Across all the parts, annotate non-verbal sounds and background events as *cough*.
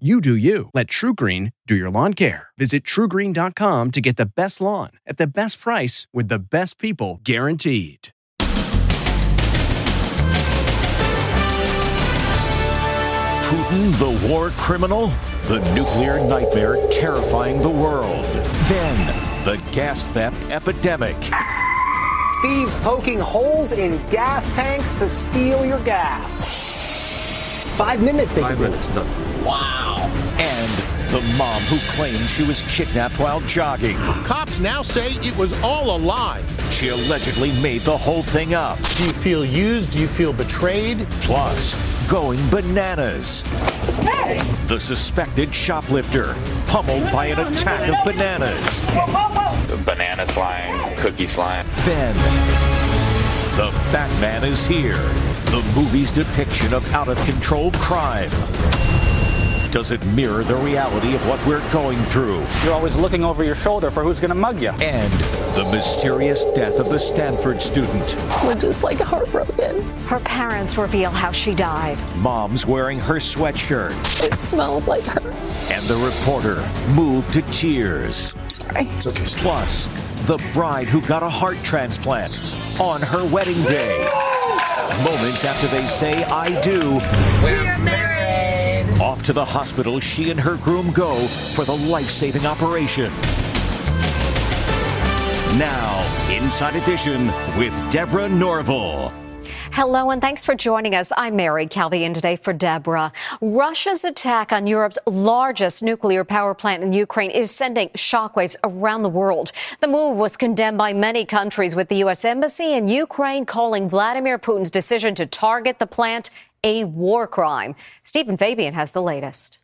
You do you. Let TruGreen do your lawn care. Visit trugreen.com to get the best lawn at the best price with the best people guaranteed. Putin, the war criminal, the nuclear nightmare terrifying the world. Then, the gas theft epidemic. Thieves poking holes in gas tanks to steal your gas. Five minutes. They Five minutes. Done. Wow. And the mom who claimed she was kidnapped while jogging. Cops now say it was all a lie. She allegedly made the whole thing up. Do you feel used? Do you feel betrayed? Plus, going bananas. Hey! The suspected shoplifter, pummeled by an attack of bananas. Bananas flying, cookies flying. Then, the Batman is here. The movie's depiction of out of control crime. Does it mirror the reality of what we're going through? You're always looking over your shoulder for who's going to mug you. And the mysterious death of the Stanford student. We're just like heartbroken. Her parents reveal how she died. Mom's wearing her sweatshirt. It smells like her. And the reporter moved to tears. Sorry. It's okay. Plus, the bride who got a heart transplant on her wedding day. Moments after they say, I do. We're married. Off to the hospital she and her groom go for the life saving operation. Now, Inside Edition with Deborah Norville. Hello, and thanks for joining us. I'm Mary Calvi, and today for Deborah. Russia's attack on Europe's largest nuclear power plant in Ukraine is sending shockwaves around the world. The move was condemned by many countries, with the U.S. Embassy in Ukraine calling Vladimir Putin's decision to target the plant a war crime. Stephen Fabian has the latest.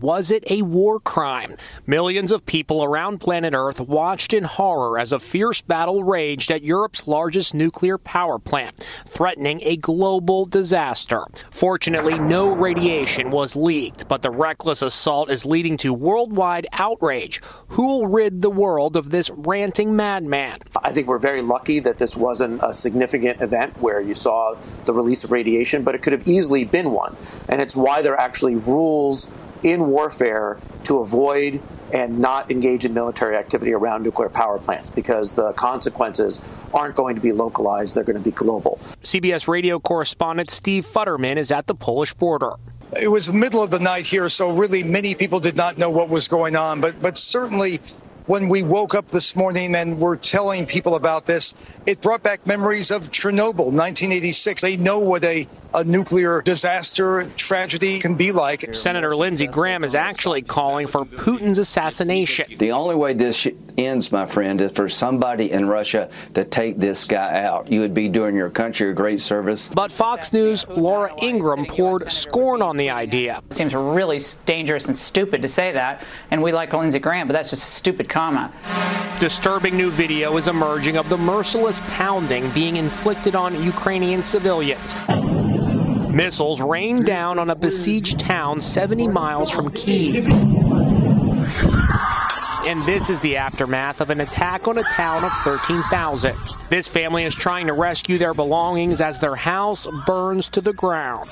Was it a war crime? Millions of people around planet Earth watched in horror as a fierce battle raged at Europe's largest nuclear power plant, threatening a global disaster. Fortunately, no radiation was leaked, but the reckless assault is leading to worldwide outrage. Who will rid the world of this ranting madman? I think we're very lucky that this wasn't a significant event where you saw the release of radiation, but it could have easily been one. And it's why there are actually rules in warfare to avoid and not engage in military activity around nuclear power plants because the consequences aren't going to be localized, they're going to be global. CBS radio correspondent Steve Futterman is at the Polish border. It was middle of the night here, so really many people did not know what was going on, but but certainly when we woke up this morning and were telling people about this, it brought back memories of Chernobyl, 1986. They know what a, a nuclear disaster tragedy can be like. Senator Lindsey Graham is actually calling for Putin's assassination. The only way this ends, my friend, is for somebody in Russia to take this guy out. You would be doing your country a great service. But Fox News' Laura Ingraham poured scorn on the idea. It seems really dangerous and stupid to say that, and we like Lindsey Graham, but that's just a stupid comment. Disturbing new video is emerging of the merciless pounding being inflicted on Ukrainian civilians. Missiles rained down on a besieged town 70 miles from Kiev. And this is the aftermath of an attack on a town of 13,000. This family is trying to rescue their belongings as their house burns to the ground.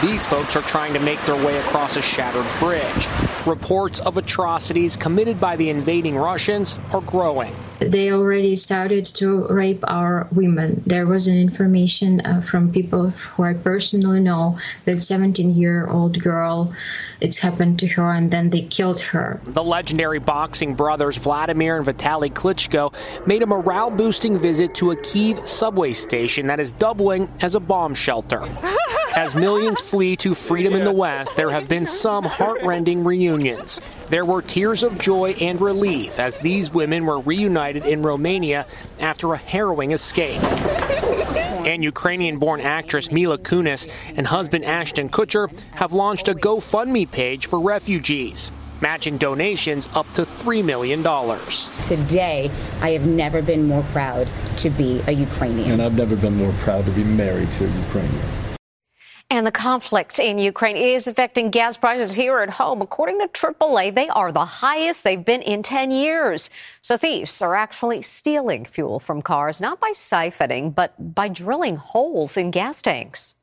These folks are trying to make their way across a shattered bridge. Reports of atrocities committed by the invading Russians are growing. They already started to rape our women. There was an information uh, from people who I personally know that 17 year old girl it happened to her and then they killed her. The legendary boxing brothers Vladimir and Vitaly Klitschko made a morale boosting visit to a Kiev subway station that is doubling as a bomb shelter. *laughs* As millions flee to freedom in the West, there have been some heartrending reunions. There were tears of joy and relief as these women were reunited in Romania after a harrowing escape. And Ukrainian born actress Mila Kunis and husband Ashton Kutcher have launched a GoFundMe page for refugees, matching donations up to $3 million. Today, I have never been more proud to be a Ukrainian. And I've never been more proud to be married to a Ukrainian. And the conflict in Ukraine is affecting gas prices here at home. According to AAA, they are the highest they've been in 10 years. So thieves are actually stealing fuel from cars, not by siphoning, but by drilling holes in gas tanks.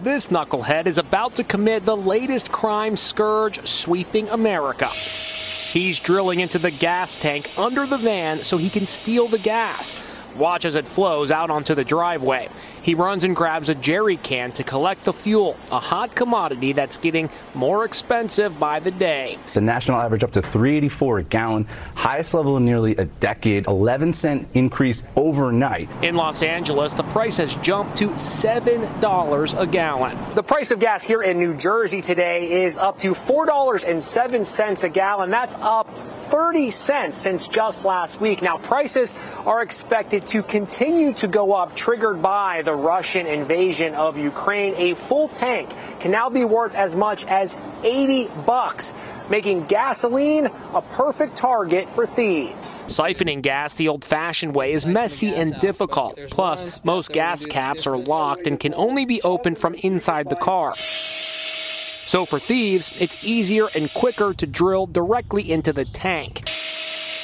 This knucklehead is about to commit the latest crime scourge sweeping America. He's drilling into the gas tank under the van so he can steal the gas. Watch as it flows out onto the driveway. He runs and grabs a jerry can to collect the fuel, a hot commodity that's getting more expensive by the day. The national average up to 384 a gallon, highest level in nearly a decade, 11 cent increase overnight. In Los Angeles, the price has jumped to $7 a gallon. The price of gas here in New Jersey today is up to $4.07 a gallon. That's up 30 cents since just last week. Now, prices are expected to continue to go up, triggered by the Russian invasion of Ukraine. A full tank can now be worth as much as 80 bucks making gasoline a perfect target for thieves. Siphoning gas the old fashioned way is messy and difficult. Plus, most gas caps are locked and can only be opened from inside the car. So for thieves, it's easier and quicker to drill directly into the tank.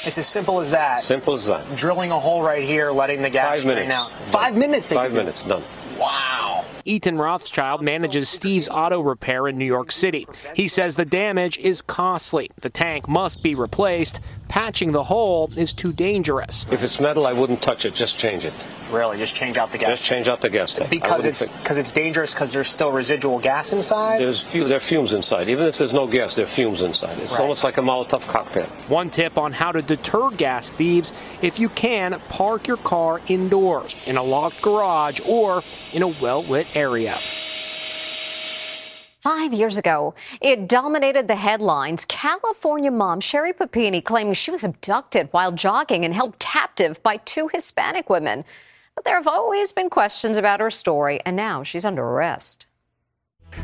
It's as simple as that. Simple as that. Drilling a hole right here, letting the gas Five drain minutes. out. Five minutes. They Five can do minutes, done. Wow. Eaton Rothschild manages Steve's Auto Repair in New York City. He says the damage is costly. The tank must be replaced. Patching the hole is too dangerous. If it's metal, I wouldn't touch it. Just change it. Really, just change out the gas. Just change out the gas tank. Because it's because it's dangerous because there's still residual gas inside. There's fu- there are fumes inside. Even if there's no gas, there are fumes inside. It's Right. almost like a Molotov cocktail. One tip on how to deter gas thieves if you can, park your car indoors, in a locked garage, or in a well lit area. Five years ago, it dominated the headlines. California mom Sherri Papini claiming she was abducted while jogging and held captive by two Hispanic women. But there have always been questions about her story, and now she's under arrest.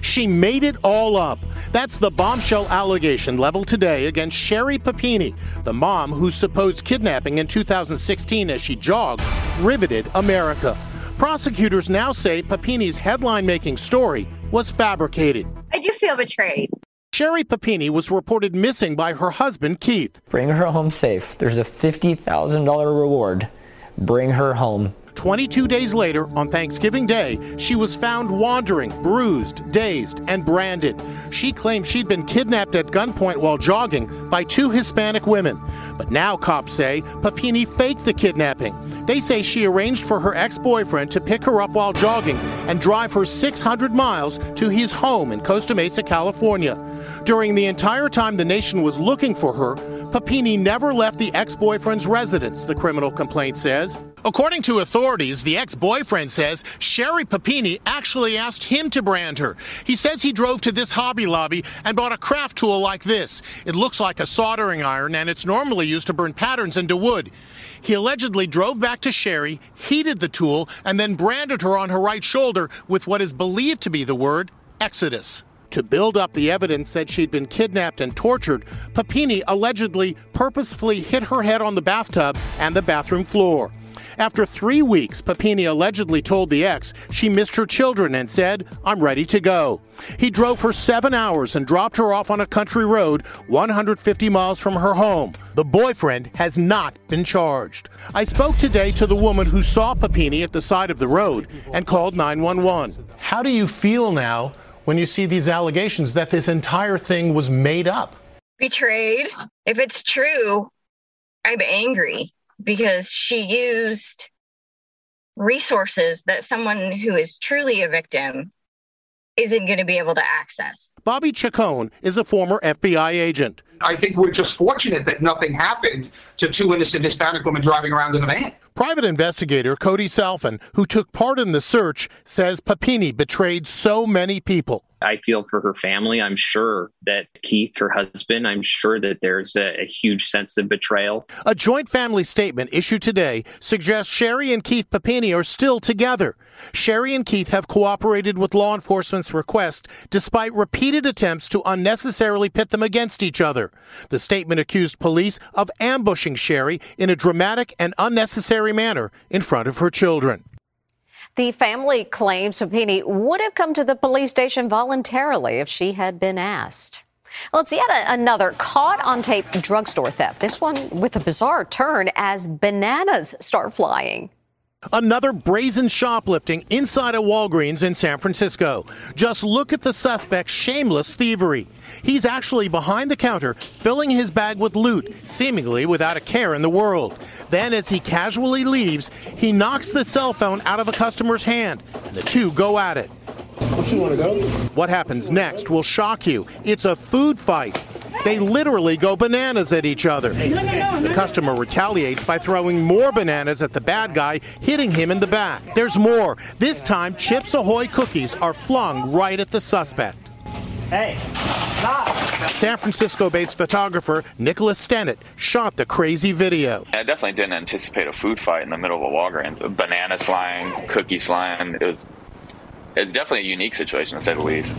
She made it all up. That's the bombshell allegation leveled today against Sherri Papini, the mom whose supposed kidnapping in 2016 as she jogged riveted America. Prosecutors now say Papini's headline making story was fabricated. I do feel betrayed. Sherri Papini was reported missing by her husband, Keith. Bring her home safe. There's a $50,000 reward. Bring her home. 22 days later, on Thanksgiving Day, she was found wandering, bruised, dazed, and branded. She claimed she'd been kidnapped at gunpoint while jogging by two Hispanic women. But now cops say Papini faked the kidnapping. They say she arranged for her ex boyfriend to pick her up while jogging and drive her 600 miles to his home in Costa Mesa, California. During the entire time the nation was looking for her, Papini never left the ex boyfriend's residence, the criminal complaint says. According to authorities, the ex boyfriend says Sherri Papini actually asked him to brand her. He says he drove to this Hobby Lobby and bought a craft tool like this. It looks like a soldering iron and it's normally used to burn patterns into wood. He allegedly drove back to Sherri, heated the tool, and then branded her on her right shoulder with what is believed to be the word Exodus. To build up the evidence that she'd been kidnapped and tortured, Papini allegedly purposefully hit her head on the bathtub and the bathroom floor. After three weeks, Papini allegedly told the ex she missed her children and said, I'm ready to go. He drove for seven hours and dropped her off on a country road 150 miles from her home. The boyfriend has not been charged. I spoke today to the woman who saw Papini at the side of the road and called 911. How do you feel now when you see these allegations that this entire thing was made up? Betrayed. If it's true, I'm angry because she used resources that someone who is truly a victim isn't going to be able to access. Bobby Chacon is a former FBI agent. I think we're just fortunate that nothing happened to two innocent Hispanic women driving around in a van. Private investigator Cody Salfen, who took part in the search, says Papini betrayed so many people. I feel for her family. I'm sure that Keith, her husband, I'm sure that there's a, a, huge sense of betrayal. A joint family statement issued today suggests Sherri and Keith Papini are still together. Sherri and Keith have cooperated with law enforcement's request despite repeated attempts to unnecessarily pit them against each other. The statement accused police of ambushing Sherri in a dramatic and unnecessary manner in front of her children. The family claims Papini would have come to the police station voluntarily if she had been asked. Well, it's yet a, another caught on tape drugstore theft. This one with a bizarre turn as bananas start flying. Another brazen shoplifting inside a Walgreens in San Francisco. Just look at the suspect's shameless thievery. He's actually behind the counter, filling his bag with loot, seemingly without a care in the world. Then, as he casually leaves, he knocks the cell phone out of a customer's hand, and the two go at it. What happens next will shock you. It's a food fight. They literally go bananas at each other. The customer retaliates by throwing more bananas at the bad guy, hitting him in the back. There's more. This time, Chips Ahoy cookies are flung right at the suspect. Hey, stop. San Francisco based photographer Nicholas Stennett shot the crazy video. I definitely didn't anticipate a food fight in the middle of a Walgreens. Bananas flying, cookies flying. It was, it's definitely a unique situation to say the least.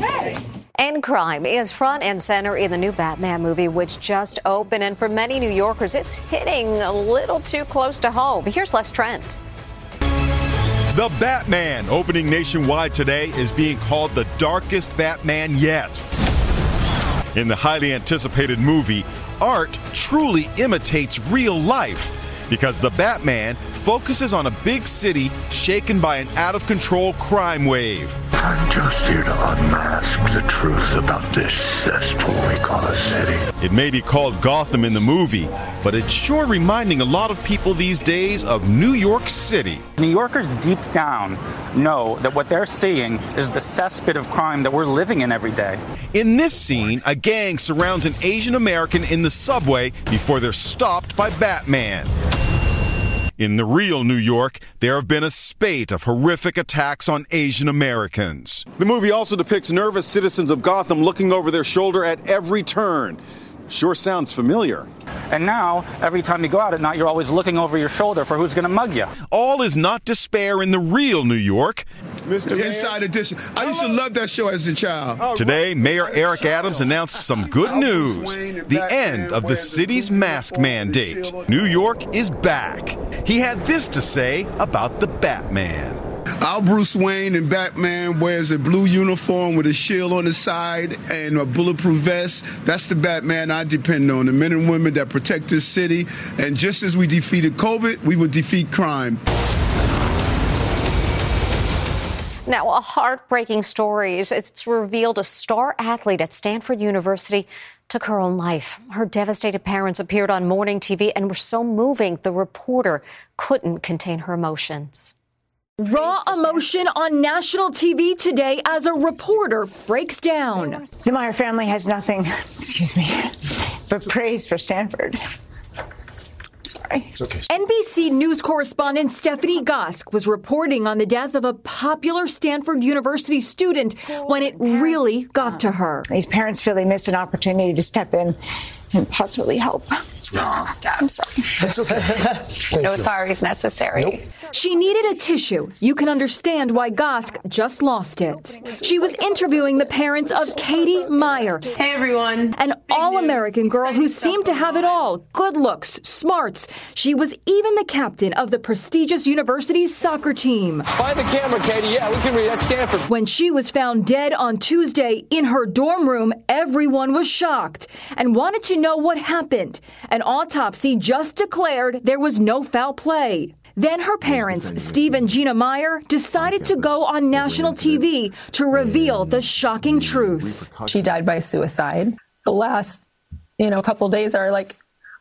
Hey. And crime is front and center in the new Batman movie, which just opened. And for many New Yorkers, it's hitting a little too close to home. Here's Les Trent. The Batman, opening nationwide today, is being called the darkest Batman yet. In the highly anticipated movie, art truly imitates real life because the Batman focuses on a big city shaken by an out of control crime wave. I'm just here to unmask the truth about this cesspool we call a city. It may be called Gotham in the movie, but it's sure reminding a lot of people these days of New York City. New Yorkers deep down know that what they're seeing is the cesspit of crime that we're living in every day. In this scene, a gang surrounds an Asian American in the subway before they're stopped by Batman. In the real New York, there have been a spate of horrific attacks on Asian Americans. The movie also depicts nervous citizens of Gotham looking over their shoulder at every turn. Sure sounds familiar. And now, every time you go out at night, you're always looking over your shoulder for who's going to mug you. All is not despair in the real New York. Mr. Inside Edition. I used to love that show as a child. Today, Mayor Eric Adams announced some good news the end of the city's mask mandate. New York is back. He had this to say about the Batman. Our Bruce Wayne and Batman wears a blue uniform with a shield on the side and a bulletproof vest. That's the Batman I depend on, the men and women that protect this city. And just as we defeated COVID, we will defeat crime. Now, a heartbreaking story. It's revealed a star athlete at Stanford University took her own life. Her devastated parents appeared on morning TV and were so moving, the reporter couldn't contain her emotions. Raw emotion on national TV today as a reporter breaks down. The Meyer family has nothing, excuse me, but praise for Stanford. Sorry. It's okay. NBC News correspondent Stephanie Gosk was reporting on the death of a popular Stanford University student when it really got to her. These parents feel they missed an opportunity to step in and possibly help. No, stop. I'm sorry. That's okay. *laughs* no sorry is necessary. Nope. She needed a tissue. You can understand why Gosk just lost it. She was interviewing the parents of Katie Meyer. Hey, everyone. An all American girl who seemed to have it all good looks, smarts. She was even the captain of the prestigious university's soccer team. Find the camera, Katie. Yeah, we can read. That's Stanford. When she was found dead on Tuesday in her dorm room, everyone was shocked and wanted to know what happened. An autopsy just declared there was no foul play. Then her parents, Steve and Gina Meyer, decided to go on national TV to reveal the shocking truth. She died by suicide. The last, you know, couple days are like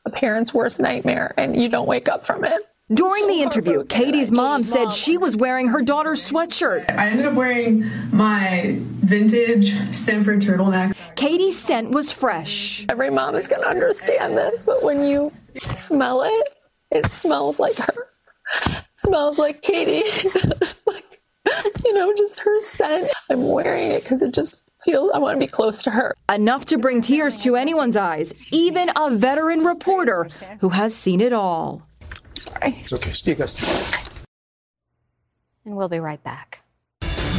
a parent's worst nightmare, and you don't wake up from it. During the interview, Katie's mom said she was wearing her daughter's sweatshirt. I ended up wearing my vintage Stanford turtleneck. Katie's scent was fresh. Every mom is going to understand this, but when you smell it, it smells like her. It smells like Katie. *laughs* like, you know, just her scent. I'm wearing it because it just feels, I want to be close to her. Enough to bring tears to anyone's eyes, even a veteran reporter who has seen it all. Sorry. It's okay. You guys. And we'll be right back.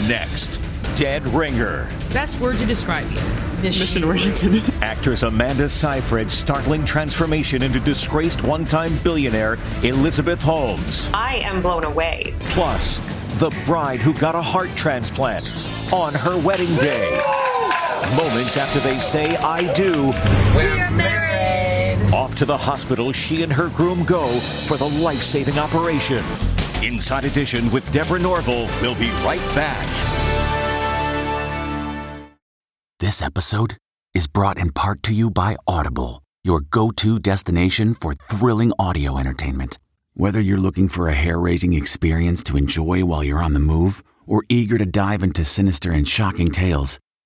Next, Dead Ringer. Best word to describe you. Mission oriented. *laughs* Actress Amanda Seyfried's startling transformation into disgraced one time billionaire Elizabeth Holmes. I am blown away. Plus, the bride who got a heart transplant on her wedding day. Moments after they say, I do. We're married. Off to the hospital she and her groom go for the life saving operation. Inside Edition with Deborah Norville. We'll be right back. This episode is brought in part to you by Audible, your go to destination for thrilling audio entertainment. Whether you're looking for a hair raising experience to enjoy while you're on the move or eager to dive into sinister and shocking tales,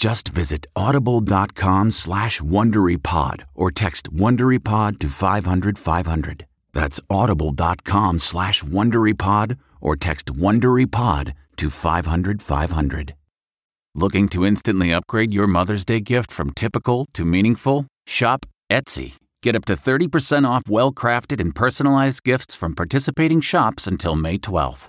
Just visit audible.com slash WonderyPod or text WonderyPod to 500 500. That's audible.com slash WonderyPod or text WonderyPod to 500 500. Looking to instantly upgrade your Mother's Day gift from typical to meaningful? Shop Etsy. Get up to 30% off well crafted and personalized gifts from participating shops until May 12th.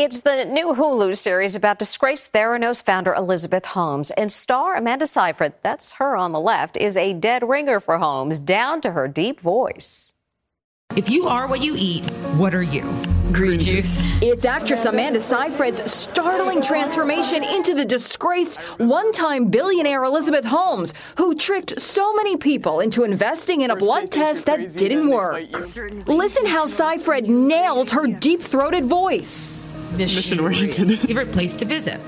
It's the new Hulu series about disgraced Theranos founder Elizabeth Holmes and star Amanda Seyfried, that's her on the left, is a dead ringer for Holmes, down to her deep voice. If you are what you eat, what are you? Green juice. It's actress Amanda Seyfried's startling transformation into the disgraced one time billionaire Elizabeth Holmes, who tricked so many people into investing in a blood test that didn't work. Listen how Seyfried nails her deep throated voice. Mission oriented. *laughs* Favorite place to visit?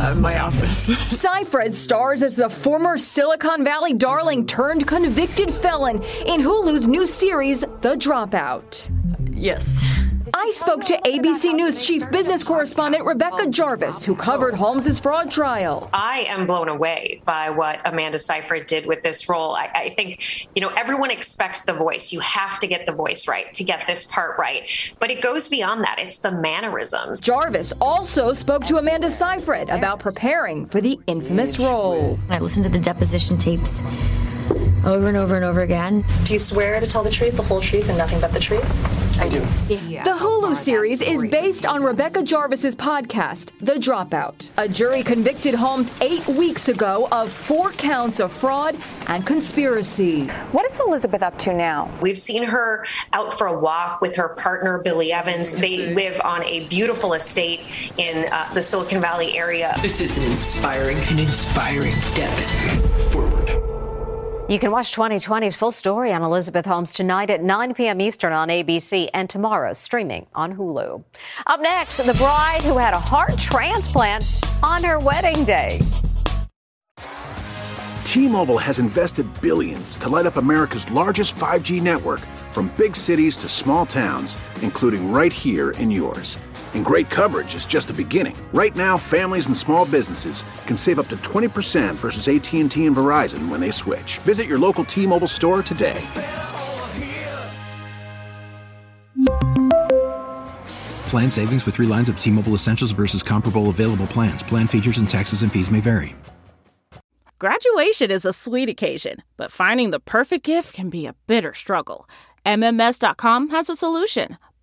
Uh, my office. *laughs* Seyfried stars as the former Silicon Valley darling turned convicted felon in Hulu's new series, The Dropout. Yes. I spoke to ABC News chief business correspondent Rebecca Jarvis, who covered Holmes's fraud trial. I am blown away by what Amanda Seyfried did with this role. I, I think, you know, everyone expects the voice. You have to get the voice right to get this part right. But it goes beyond that. It's the mannerisms. Jarvis also spoke to Amanda Seyfried about preparing for the infamous role. I listened to the deposition tapes over and over and over again. Do you swear to tell the truth, the whole truth, and nothing but the truth? I do. The Hulu series is based on Rebecca Jarvis's podcast, The Dropout. A jury convicted Holmes eight weeks ago of four counts of fraud and conspiracy. What is Elizabeth up to now? We've seen her out for a walk with her partner, Billy Evans. They live on a beautiful estate in uh, the Silicon Valley area. This is an inspiring, an inspiring step forward. You can watch 2020's full story on Elizabeth Holmes tonight at 9 p.m. Eastern on ABC and tomorrow streaming on Hulu. Up next, the bride who had a heart transplant on her wedding day. T-Mobile has invested billions to light up America's largest 5G network from big cities to small towns, including right here in yours. And great coverage is just the beginning. Right now, families and small businesses can save up to 20% versus AT&T and Verizon when they switch. Visit your local T-Mobile store today. Plan savings with 3 lines of T-Mobile Essentials versus comparable available plans. Plan features and taxes and fees may vary. Graduation is a sweet occasion, but finding the perfect gift can be a bitter struggle. MMS.com has a solution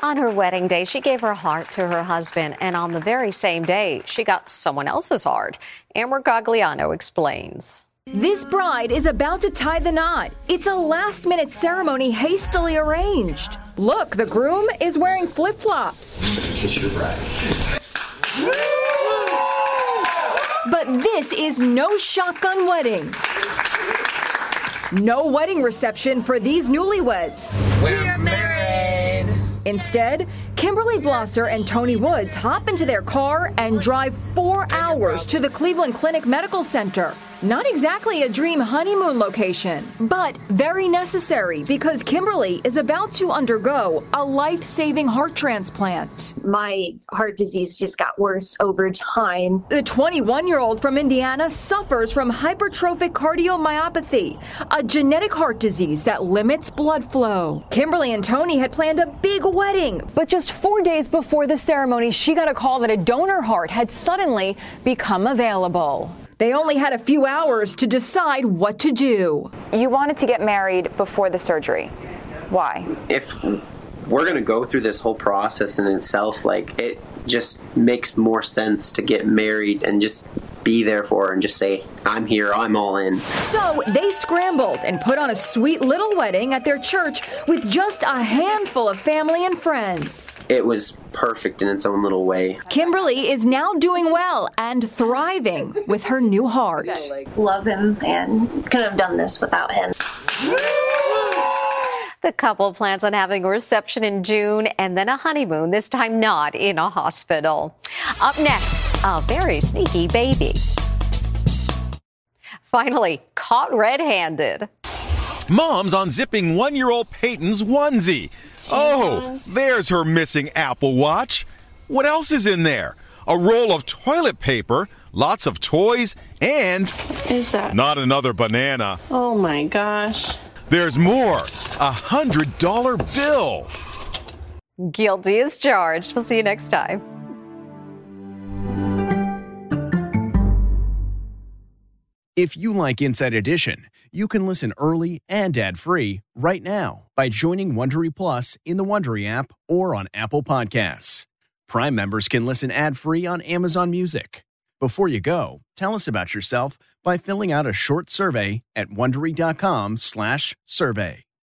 On her wedding day, she gave her heart to her husband, and on the very same day, she got someone else's heart. Amber Gagliano explains. This bride is about to tie the knot. It's a last minute ceremony hastily arranged. Look, the groom is wearing flip flops. Kiss your bride. But this is no shotgun wedding. No wedding reception for these newlyweds. We're married. Instead, Kimberly Blosser and Tony Woods hop into their car and drive four hours to the Cleveland Clinic Medical Center. Not exactly a dream honeymoon location, but very necessary because Kimberly is about to undergo a life saving heart transplant. My heart disease just got worse over time. The 21 year old from Indiana suffers from hypertrophic cardiomyopathy, a genetic heart disease that limits blood flow. Kimberly and Tony had planned a big wedding, but just four days before the ceremony, she got a call that a donor heart had suddenly become available. They only had a few hours to decide what to do. You wanted to get married before the surgery. Why? If we're going to go through this whole process in itself, like it just makes more sense to get married and just be there for her and just say, I'm here, I'm all in. So they scrambled and put on a sweet little wedding at their church with just a handful of family and friends. It was perfect in its own little way. Kimberly is now doing well and thriving with her new heart. Love him and couldn't have done this without him. The couple plans on having a reception in June and then a honeymoon, this time not in a hospital. Up next, a very sneaky baby. Finally, caught red handed. Mom's unzipping one year old Peyton's onesie. Oh, there's her missing Apple Watch. What else is in there? A roll of toilet paper, lots of toys, and. Is that? Not another banana. Oh my gosh. There's more. A hundred dollar bill. Guilty as charged. We'll see you next time. If you like Inside Edition, you can listen early and ad-free right now by joining Wondery Plus in the Wondery app or on Apple Podcasts. Prime members can listen ad-free on Amazon Music. Before you go, tell us about yourself by filling out a short survey at wondery.com/survey.